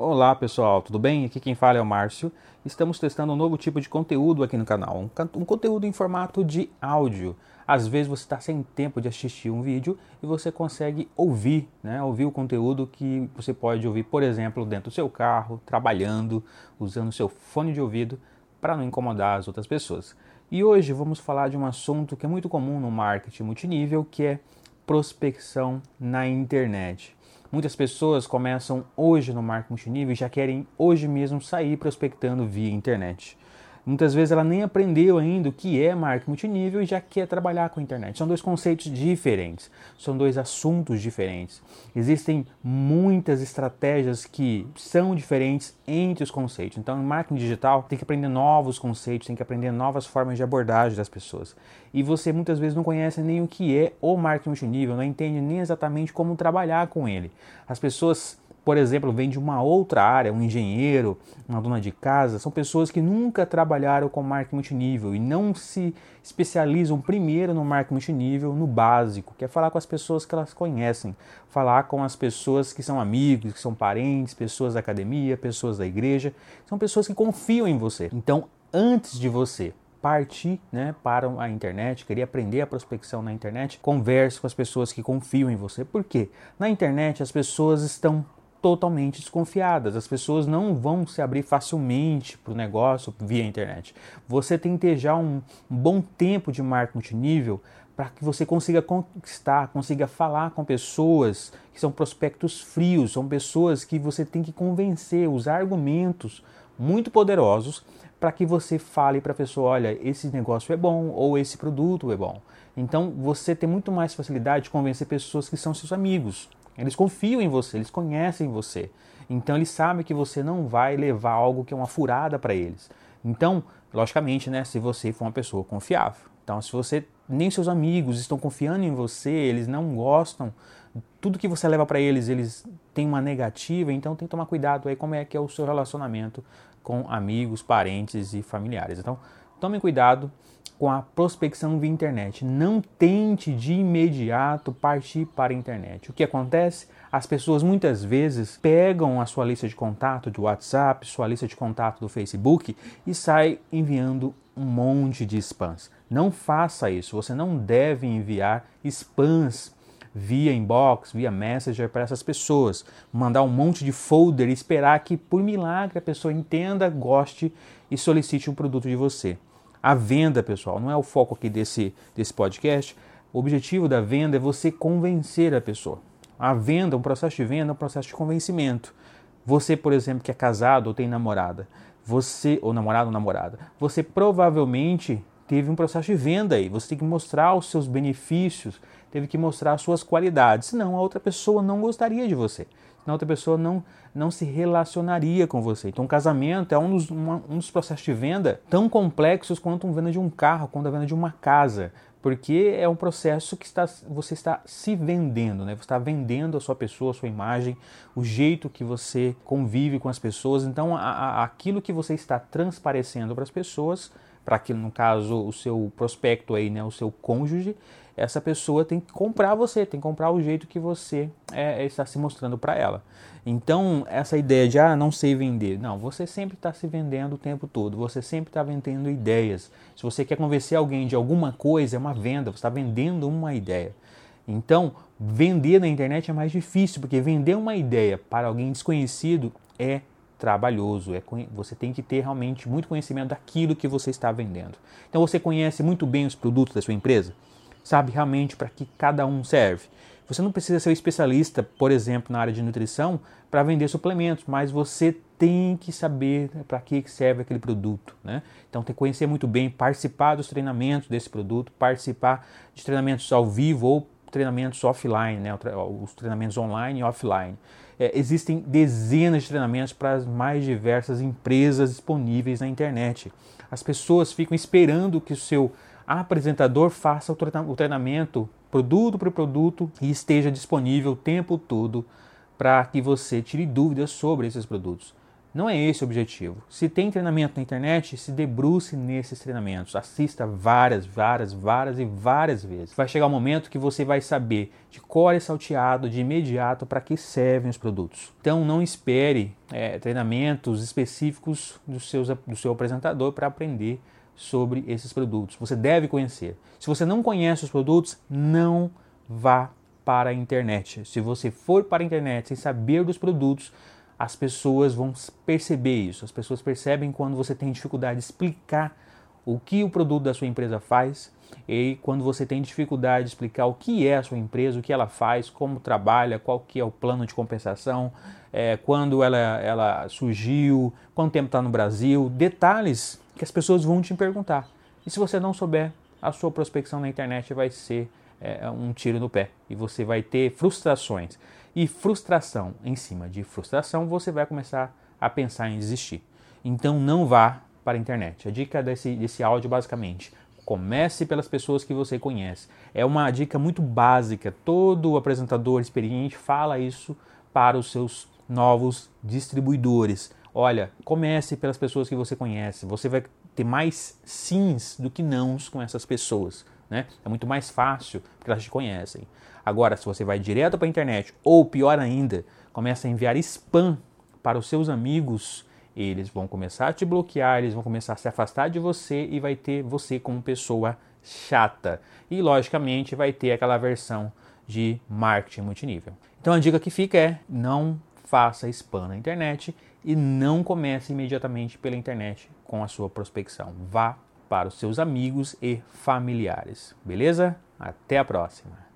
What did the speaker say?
Olá pessoal, tudo bem? Aqui quem fala é o Márcio. Estamos testando um novo tipo de conteúdo aqui no canal, um, um conteúdo em formato de áudio. Às vezes você está sem tempo de assistir um vídeo e você consegue ouvir, né? Ouvir o conteúdo que você pode ouvir, por exemplo, dentro do seu carro, trabalhando, usando seu fone de ouvido para não incomodar as outras pessoas. E hoje vamos falar de um assunto que é muito comum no marketing multinível, que é prospecção na internet. Muitas pessoas começam hoje no marketing multinível e já querem hoje mesmo sair prospectando via internet. Muitas vezes ela nem aprendeu ainda o que é marketing multinível e já quer trabalhar com a internet. São dois conceitos diferentes, são dois assuntos diferentes. Existem muitas estratégias que são diferentes entre os conceitos. Então, no marketing digital, tem que aprender novos conceitos, tem que aprender novas formas de abordagem das pessoas. E você muitas vezes não conhece nem o que é o marketing multinível, não entende nem exatamente como trabalhar com ele. As pessoas por exemplo, vem de uma outra área, um engenheiro, uma dona de casa, são pessoas que nunca trabalharam com marketing multinível e não se especializam primeiro no marketing multinível, no básico, que é falar com as pessoas que elas conhecem, falar com as pessoas que são amigos, que são parentes, pessoas da academia, pessoas da igreja, são pessoas que confiam em você. Então, antes de você partir né, para a internet, querer aprender a prospecção na internet, converse com as pessoas que confiam em você. Por quê? Na internet as pessoas estão totalmente desconfiadas. As pessoas não vão se abrir facilmente para o negócio via internet. Você tem que ter já um, bom tempo de marketing multinível para que você consiga conquistar, consiga falar com pessoas que são prospectos frios, são pessoas que você tem que convencer, usar argumentos muito poderosos para que você fale para a pessoa, olha, esse negócio é bom ou esse produto é bom. Então você tem muito mais facilidade de convencer pessoas que são seus amigos, eles confiam em você, eles conhecem você. Então eles sabem que você não vai levar algo que é uma furada para eles. Então, logicamente, né, se você for uma pessoa confiável. Então, se você nem seus amigos estão confiando em você, eles não gostam, tudo que você leva para eles, eles têm uma negativa, então tem que tomar cuidado aí como é que é o seu relacionamento com amigos, parentes e familiares. Então, tome cuidado com a prospecção via internet. Não tente de imediato partir para a internet. O que acontece? As pessoas muitas vezes pegam a sua lista de contato de WhatsApp, sua lista de contato do Facebook e saem enviando um monte de spams. Não faça isso. Você não deve enviar spams via inbox, via messenger para essas pessoas. Mandar um monte de folder e esperar que por milagre a pessoa entenda, goste e solicite um produto de você. A venda, pessoal, não é o foco aqui desse, desse podcast. O objetivo da venda é você convencer a pessoa. A venda, um processo de venda é um processo de convencimento. Você, por exemplo, que é casado ou tem namorada, você ou namorado ou namorada, você provavelmente teve um processo de venda aí. Você tem que mostrar os seus benefícios, teve que mostrar as suas qualidades. Senão a outra pessoa não gostaria de você senão outra pessoa não, não se relacionaria com você. Então, o casamento é um dos, uma, um dos processos de venda tão complexos quanto a venda de um carro, quanto a venda de uma casa, porque é um processo que está, você está se vendendo, né? Você está vendendo a sua pessoa, a sua imagem, o jeito que você convive com as pessoas. Então, a, a, aquilo que você está transparecendo para as pessoas, para aquilo, no caso, o seu prospecto aí, né? O seu cônjuge, essa pessoa tem que comprar você, tem que comprar o jeito que você é, é está se mostrando para ela. Então, essa ideia de, ah, não sei vender. Não, você sempre está se vendendo o tempo todo, você sempre está vendendo ideias. Se você quer convencer alguém de alguma coisa, é uma venda, você está vendendo uma ideia. Então, vender na internet é mais difícil, porque vender uma ideia para alguém desconhecido é trabalhoso. É, você tem que ter realmente muito conhecimento daquilo que você está vendendo. Então, você conhece muito bem os produtos da sua empresa? sabe realmente para que cada um serve. Você não precisa ser um especialista, por exemplo, na área de nutrição para vender suplementos, mas você tem que saber para que serve aquele produto. Né? Então tem que conhecer muito bem, participar dos treinamentos desse produto, participar de treinamentos ao vivo ou treinamentos offline, né? os treinamentos online e offline. É, existem dezenas de treinamentos para as mais diversas empresas disponíveis na internet. As pessoas ficam esperando que o seu apresentador faça o treinamento produto por produto e esteja disponível o tempo todo para que você tire dúvidas sobre esses produtos. Não é esse o objetivo. Se tem treinamento na internet, se debruce nesses treinamentos. Assista várias, várias, várias e várias vezes. Vai chegar um momento que você vai saber de cor e salteado, de imediato, para que servem os produtos. Então não espere é, treinamentos específicos do, seus, do seu apresentador para aprender sobre esses produtos. Você deve conhecer. Se você não conhece os produtos, não vá para a internet. Se você for para a internet sem saber dos produtos, as pessoas vão perceber isso. As pessoas percebem quando você tem dificuldade de explicar o que o produto da sua empresa faz e quando você tem dificuldade de explicar o que é a sua empresa, o que ela faz, como trabalha, qual que é o plano de compensação, é, quando ela, ela surgiu, quanto tempo está no Brasil, detalhes que as pessoas vão te perguntar. E se você não souber, a sua prospecção na internet vai ser é, um tiro no pé e você vai ter frustrações. E frustração em cima de frustração, você vai começar a pensar em desistir. Então não vá para a internet. A dica desse, desse áudio basicamente Comece pelas pessoas que você conhece. É uma dica muito básica. Todo apresentador experiente fala isso para os seus novos distribuidores. Olha, comece pelas pessoas que você conhece. Você vai ter mais sims do que nãos com essas pessoas. Né? É muito mais fácil porque elas te conhecem. Agora, se você vai direto para a internet, ou pior ainda, começa a enviar spam para os seus amigos eles vão começar a te bloquear, eles vão começar a se afastar de você e vai ter você como pessoa chata. E logicamente vai ter aquela versão de marketing multinível. Então a dica que fica é não faça spam na internet e não comece imediatamente pela internet com a sua prospecção. Vá para os seus amigos e familiares. Beleza? Até a próxima.